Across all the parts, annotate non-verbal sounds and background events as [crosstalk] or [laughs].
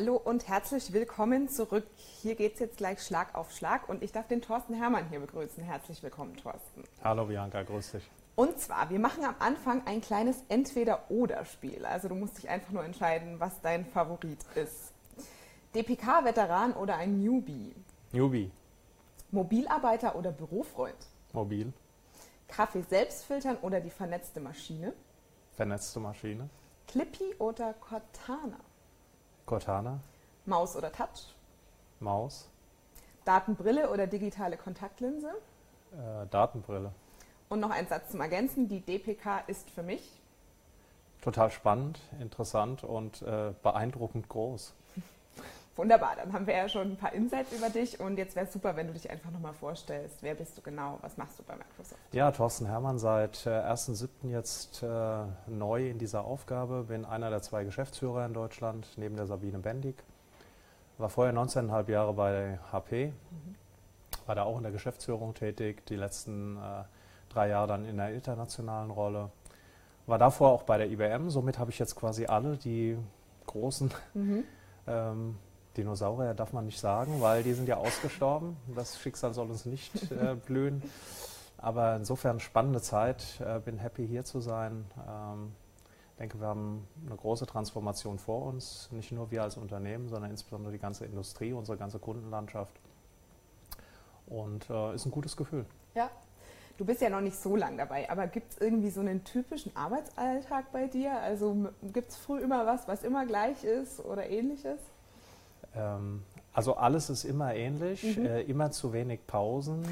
Hallo und herzlich willkommen zurück. Hier geht es jetzt gleich Schlag auf Schlag und ich darf den Thorsten Hermann hier begrüßen. Herzlich willkommen, Thorsten. Hallo Bianca, grüß dich. Und zwar, wir machen am Anfang ein kleines Entweder-Oder-Spiel. Also du musst dich einfach nur entscheiden, was dein Favorit ist. DPK-Veteran oder ein Newbie? Newbie. Mobilarbeiter oder Bürofreund? Mobil. Kaffee selbst filtern oder die vernetzte Maschine? Vernetzte Maschine. Clippy oder Cortana? Cortana. Maus oder Touch? Maus. Datenbrille oder digitale Kontaktlinse? Äh, Datenbrille. Und noch ein Satz zum Ergänzen. Die DPK ist für mich total spannend, interessant und äh, beeindruckend groß. Wunderbar, dann haben wir ja schon ein paar Insights über dich und jetzt wäre es super, wenn du dich einfach nochmal vorstellst. Wer bist du genau? Was machst du bei Microsoft? Ja, Thorsten Hermann, seit äh, 1.7. jetzt äh, neu in dieser Aufgabe. Bin einer der zwei Geschäftsführer in Deutschland, neben der Sabine Bendig. War vorher 19,5 Jahre bei HP, mhm. war da auch in der Geschäftsführung tätig, die letzten äh, drei Jahre dann in der internationalen Rolle. War davor auch bei der IBM, somit habe ich jetzt quasi alle die großen mhm. ähm, Dinosaurier darf man nicht sagen, weil die sind ja ausgestorben. Das Schicksal soll uns nicht äh, blühen. Aber insofern spannende Zeit. Äh, bin happy hier zu sein. Ähm, denke, wir haben eine große Transformation vor uns. Nicht nur wir als Unternehmen, sondern insbesondere die ganze Industrie, unsere ganze Kundenlandschaft. Und äh, ist ein gutes Gefühl. Ja. Du bist ja noch nicht so lang dabei, aber gibt es irgendwie so einen typischen Arbeitsalltag bei dir? Also gibt es früh immer was, was immer gleich ist oder ähnliches? Ähm, also alles ist immer ähnlich, mhm. äh, immer zu wenig Pausen.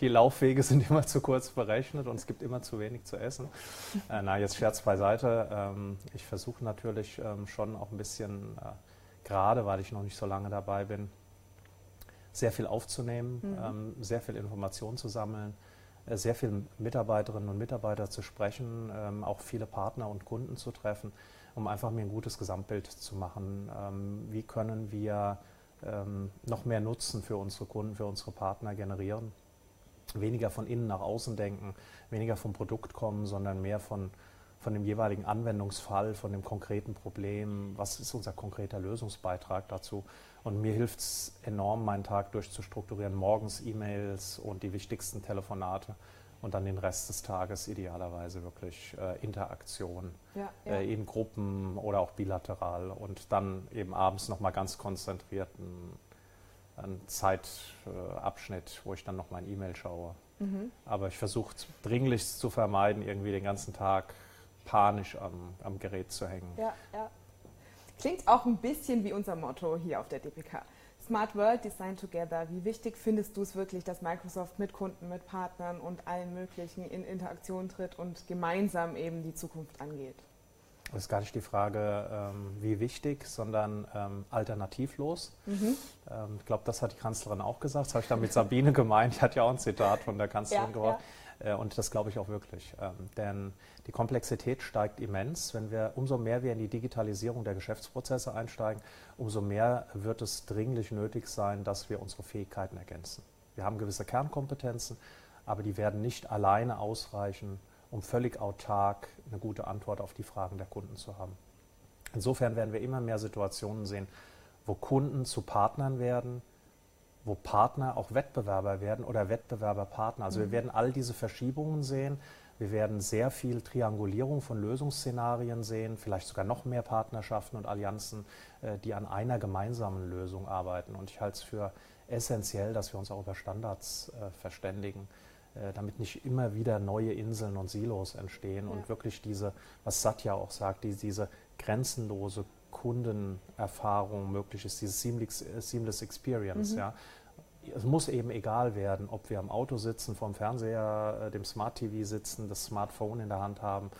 Die Laufwege sind immer zu kurz berechnet und es gibt immer zu wenig zu essen. Äh, na, jetzt Scherz beiseite. Ähm, ich versuche natürlich ähm, schon auch ein bisschen, äh, gerade weil ich noch nicht so lange dabei bin, sehr viel aufzunehmen, mhm. ähm, sehr viel Information zu sammeln, äh, sehr viel Mitarbeiterinnen und Mitarbeiter zu sprechen, ähm, auch viele Partner und Kunden zu treffen um einfach mir ein gutes Gesamtbild zu machen. Ähm, wie können wir ähm, noch mehr Nutzen für unsere Kunden, für unsere Partner generieren? Weniger von innen nach außen denken, weniger vom Produkt kommen, sondern mehr von, von dem jeweiligen Anwendungsfall, von dem konkreten Problem. Was ist unser konkreter Lösungsbeitrag dazu? Und mir hilft es enorm, meinen Tag durchzustrukturieren. Morgens E-Mails und die wichtigsten Telefonate und dann den Rest des Tages idealerweise wirklich äh, Interaktion ja, ja. Äh, in Gruppen oder auch bilateral und dann eben abends nochmal ganz konzentriert einen Zeitabschnitt, wo ich dann noch mein E-Mail schaue. Mhm. Aber ich versuche dringlichst zu vermeiden, irgendwie den ganzen Tag panisch am, am Gerät zu hängen. Ja, ja. Klingt auch ein bisschen wie unser Motto hier auf der DPK. Smart World Design Together. Wie wichtig findest du es wirklich, dass Microsoft mit Kunden, mit Partnern und allen möglichen in Interaktion tritt und gemeinsam eben die Zukunft angeht? Das ist gar nicht die Frage, ähm, wie wichtig, sondern ähm, alternativlos. Mhm. Ähm, ich glaube, das hat die Kanzlerin auch gesagt. Das habe ich dann mit Sabine gemeint. Die hat ja auch ein Zitat von der Kanzlerin ja, gebracht. Ja. Äh, und das glaube ich auch wirklich. Ähm, denn die Komplexität steigt immens. Wenn wir, umso mehr wir in die Digitalisierung der Geschäftsprozesse einsteigen, umso mehr wird es dringlich nötig sein, dass wir unsere Fähigkeiten ergänzen. Wir haben gewisse Kernkompetenzen, aber die werden nicht alleine ausreichen, um völlig autark eine gute Antwort auf die Fragen der Kunden zu haben. Insofern werden wir immer mehr Situationen sehen, wo Kunden zu Partnern werden, wo Partner auch Wettbewerber werden oder Wettbewerberpartner. Also mhm. wir werden all diese Verschiebungen sehen. Wir werden sehr viel Triangulierung von Lösungsszenarien sehen, vielleicht sogar noch mehr Partnerschaften und Allianzen, äh, die an einer gemeinsamen Lösung arbeiten. Und ich halte es für essentiell, dass wir uns auch über Standards äh, verständigen, äh, damit nicht immer wieder neue Inseln und Silos entstehen ja. und wirklich diese, was Satya auch sagt, die, diese grenzenlose Kundenerfahrung möglich ist, diese Seamless, äh, Seamless Experience. Mhm. Ja. Es muss eben egal werden, ob wir am Auto sitzen, vorm Fernseher, äh, dem Smart TV sitzen, das Smartphone in der Hand haben,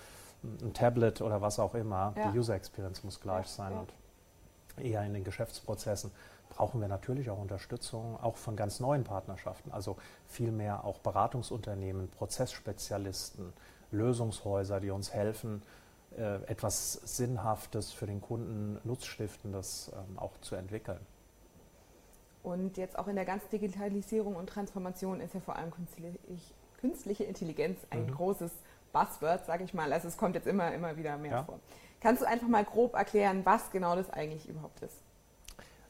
ein Tablet oder was auch immer. Ja. Die User Experience muss gleich ja, sein. Und eher in den Geschäftsprozessen brauchen wir natürlich auch Unterstützung, auch von ganz neuen Partnerschaften. Also vielmehr auch Beratungsunternehmen, Prozessspezialisten, Lösungshäuser, die uns helfen, äh, etwas Sinnhaftes für den Kunden, Nutzstiftendes ähm, auch zu entwickeln. Und jetzt auch in der ganzen Digitalisierung und Transformation ist ja vor allem künstliche Intelligenz ein mhm. großes Buzzword, sage ich mal. Also es kommt jetzt immer, immer wieder mehr ja. vor. Kannst du einfach mal grob erklären, was genau das eigentlich überhaupt ist?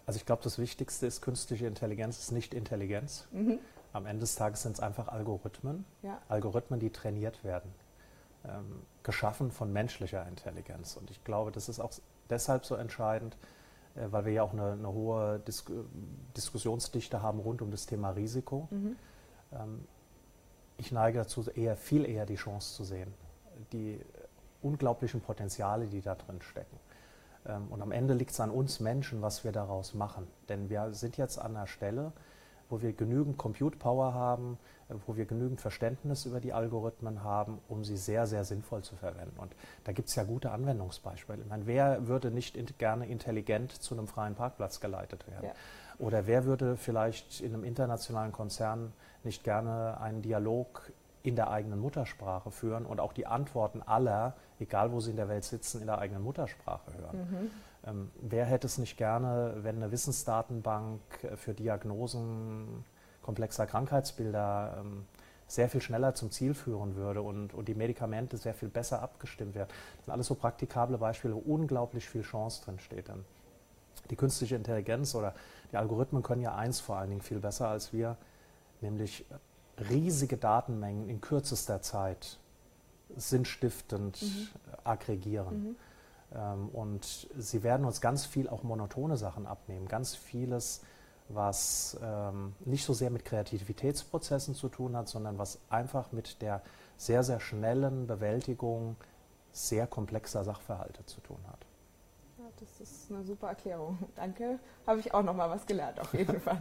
Also ich glaube, das Wichtigste ist, künstliche Intelligenz ist nicht Intelligenz. Mhm. Am Ende des Tages sind es einfach Algorithmen. Ja. Algorithmen, die trainiert werden. Ähm, geschaffen von menschlicher Intelligenz. Und ich glaube, das ist auch deshalb so entscheidend, äh, weil wir ja auch eine, eine hohe Dis Diskussionsdichte haben rund um das Thema Risiko. Mhm. Ähm, ich neige dazu, eher, viel eher die Chance zu sehen, die unglaublichen Potenziale, die da drin stecken. Ähm, und am Ende liegt es an uns Menschen, was wir daraus machen. Denn wir sind jetzt an einer Stelle, wo wir genügend Compute Power haben, äh, wo wir genügend Verständnis über die Algorithmen haben, um sie sehr, sehr sinnvoll zu verwenden. Und da gibt es ja gute Anwendungsbeispiele. Ich meine, wer würde nicht in, gerne intelligent zu einem freien Parkplatz geleitet werden? Ja. Oder wer würde vielleicht in einem internationalen Konzern nicht gerne einen Dialog in der eigenen Muttersprache führen und auch die Antworten aller, egal wo sie in der Welt sitzen, in der eigenen Muttersprache hören? Mhm. Ähm, wer hätte es nicht gerne, wenn eine Wissensdatenbank für Diagnosen komplexer Krankheitsbilder ähm, sehr viel schneller zum Ziel führen würde und, und die Medikamente sehr viel besser abgestimmt werden? Das sind alles so praktikable Beispiele, wo unglaublich viel Chance drin steht. Dann. Die künstliche Intelligenz oder die Algorithmen können ja eins vor allen Dingen viel besser als wir, nämlich riesige Datenmengen in kürzester Zeit sinnstiftend mhm. aggregieren. Mhm. Ähm, und sie werden uns ganz viel auch monotone Sachen abnehmen, ganz vieles, was ähm, nicht so sehr mit Kreativitätsprozessen zu tun hat, sondern was einfach mit der sehr, sehr schnellen Bewältigung sehr komplexer Sachverhalte zu tun hat. Ja, das ist eine super Erklärung. Danke. Habe ich auch noch mal was gelernt, auf jeden [laughs] Fall.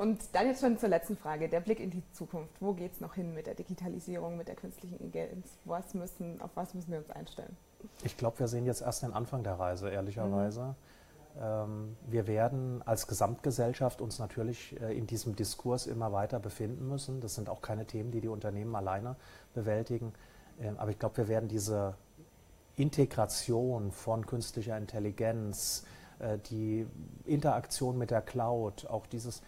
Und dann jetzt schon zur letzten Frage, der Blick in die Zukunft. Wo geht es noch hin mit der Digitalisierung, mit der künstlichen Intelligenz? Was müssen, auf was müssen wir uns einstellen? Ich glaube, wir sehen jetzt erst den Anfang der Reise, ehrlicherweise. Mhm. Ähm, wir werden als Gesamtgesellschaft uns natürlich äh, in diesem Diskurs immer weiter befinden müssen. Das sind auch keine Themen, die die Unternehmen alleine bewältigen. Ähm, aber ich glaube, wir werden diese Integration von künstlicher Intelligenz, äh, die Interaktion mit der Cloud, auch dieses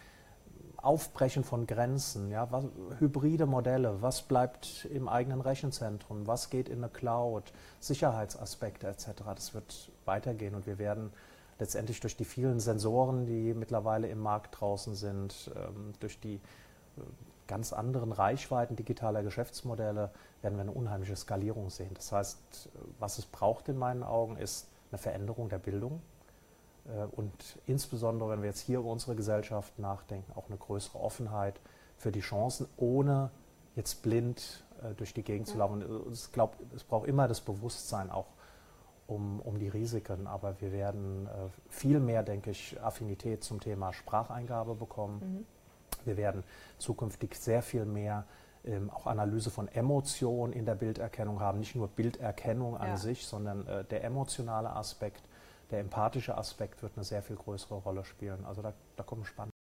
Aufbrechen von Grenzen, ja, was, hybride Modelle, was bleibt im eigenen Rechenzentrum, was geht in eine Cloud, Sicherheitsaspekte etc. Das wird weitergehen und wir werden letztendlich durch die vielen Sensoren, die mittlerweile im Markt draußen sind, ähm, durch die äh, ganz anderen Reichweiten digitaler Geschäftsmodelle, werden wir eine unheimliche Skalierung sehen. Das heißt, was es braucht in meinen Augen, ist eine Veränderung der Bildung und insbesondere, wenn wir jetzt hier über unsere Gesellschaft nachdenken, auch eine größere Offenheit für die Chancen, ohne jetzt blind äh, durch die Gegend zu laufen. Ich glaube, es braucht immer das Bewusstsein auch um, um die Risiken, aber wir werden äh, viel mehr, denke ich, Affinität zum Thema Spracheingabe bekommen. Mhm. Wir werden zukünftig sehr viel mehr ähm, auch Analyse von Emotionen in der Bilderkennung haben, nicht nur Bilderkennung an ja. sich, sondern äh, der emotionale Aspekt der empathische Aspekt wird eine sehr viel größere Rolle spielen. Also da, da kommen spannende